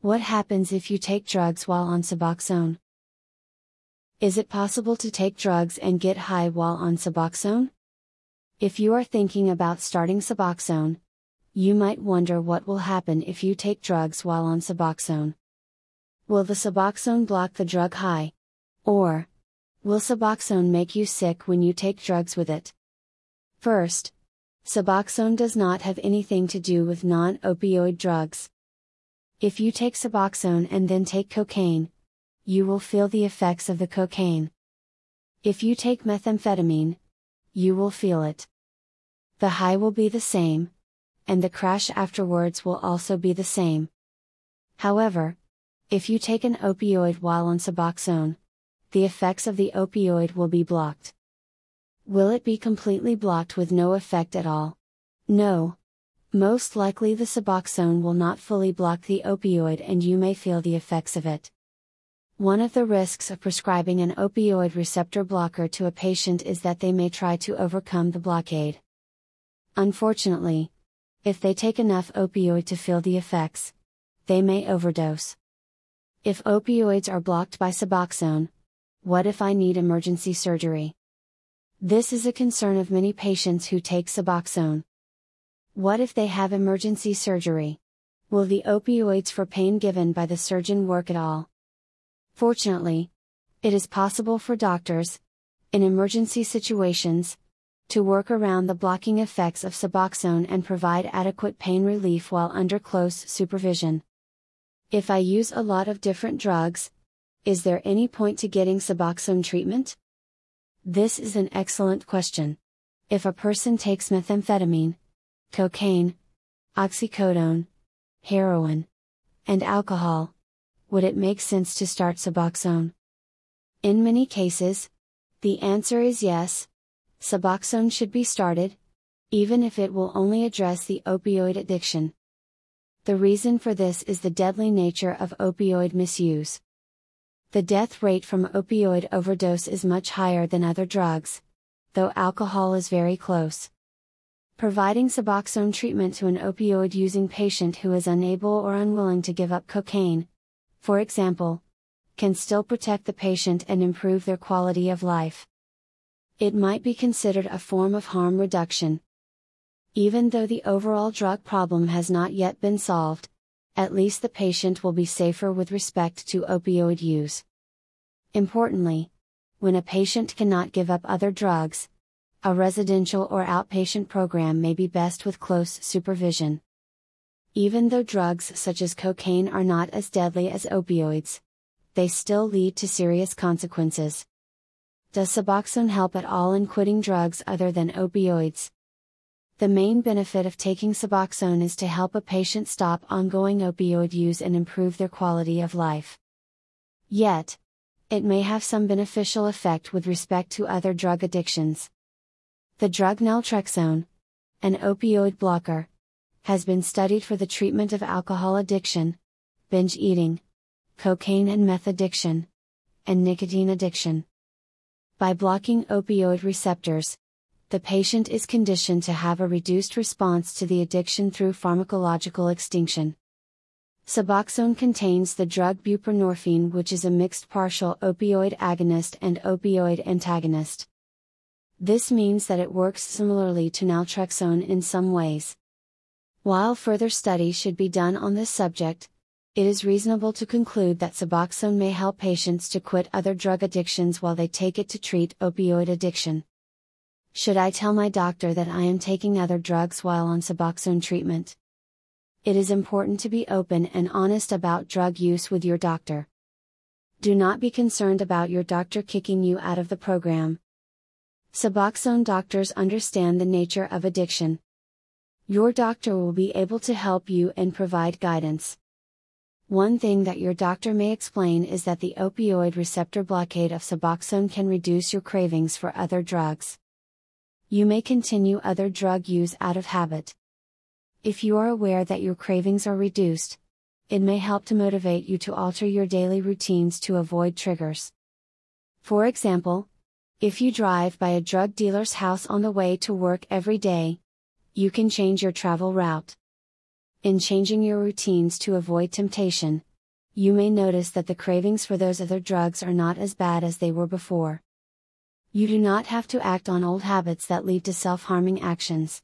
What happens if you take drugs while on Suboxone? Is it possible to take drugs and get high while on Suboxone? If you are thinking about starting Suboxone, you might wonder what will happen if you take drugs while on Suboxone. Will the Suboxone block the drug high? Or, will Suboxone make you sick when you take drugs with it? First, Suboxone does not have anything to do with non opioid drugs. If you take Suboxone and then take cocaine, you will feel the effects of the cocaine. If you take methamphetamine, you will feel it. The high will be the same, and the crash afterwards will also be the same. However, if you take an opioid while on Suboxone, the effects of the opioid will be blocked. Will it be completely blocked with no effect at all? No, most likely the Suboxone will not fully block the opioid and you may feel the effects of it. One of the risks of prescribing an opioid receptor blocker to a patient is that they may try to overcome the blockade. Unfortunately, if they take enough opioid to feel the effects, they may overdose. If opioids are blocked by Suboxone, what if I need emergency surgery? This is a concern of many patients who take Suboxone. What if they have emergency surgery? Will the opioids for pain given by the surgeon work at all? Fortunately, it is possible for doctors, in emergency situations, to work around the blocking effects of Suboxone and provide adequate pain relief while under close supervision. If I use a lot of different drugs, is there any point to getting Suboxone treatment? This is an excellent question. If a person takes methamphetamine, cocaine, oxycodone, heroin, and alcohol, would it make sense to start Suboxone? In many cases, the answer is yes. Suboxone should be started, even if it will only address the opioid addiction. The reason for this is the deadly nature of opioid misuse. The death rate from opioid overdose is much higher than other drugs, though alcohol is very close. Providing Suboxone treatment to an opioid using patient who is unable or unwilling to give up cocaine, for example, can still protect the patient and improve their quality of life. It might be considered a form of harm reduction. Even though the overall drug problem has not yet been solved, at least the patient will be safer with respect to opioid use. Importantly, when a patient cannot give up other drugs, a residential or outpatient program may be best with close supervision. Even though drugs such as cocaine are not as deadly as opioids, they still lead to serious consequences. Does Suboxone help at all in quitting drugs other than opioids? The main benefit of taking Suboxone is to help a patient stop ongoing opioid use and improve their quality of life. Yet, it may have some beneficial effect with respect to other drug addictions. The drug naltrexone, an opioid blocker, has been studied for the treatment of alcohol addiction, binge eating, cocaine and meth addiction, and nicotine addiction. By blocking opioid receptors, the patient is conditioned to have a reduced response to the addiction through pharmacological extinction. Suboxone contains the drug buprenorphine, which is a mixed partial opioid agonist and opioid antagonist. This means that it works similarly to naltrexone in some ways. While further study should be done on this subject, it is reasonable to conclude that Suboxone may help patients to quit other drug addictions while they take it to treat opioid addiction. Should I tell my doctor that I am taking other drugs while on Suboxone treatment? It is important to be open and honest about drug use with your doctor. Do not be concerned about your doctor kicking you out of the program, Suboxone doctors understand the nature of addiction. Your doctor will be able to help you and provide guidance. One thing that your doctor may explain is that the opioid receptor blockade of Suboxone can reduce your cravings for other drugs. You may continue other drug use out of habit. If you are aware that your cravings are reduced, it may help to motivate you to alter your daily routines to avoid triggers. For example, if you drive by a drug dealer's house on the way to work every day, you can change your travel route. In changing your routines to avoid temptation, you may notice that the cravings for those other drugs are not as bad as they were before. You do not have to act on old habits that lead to self harming actions.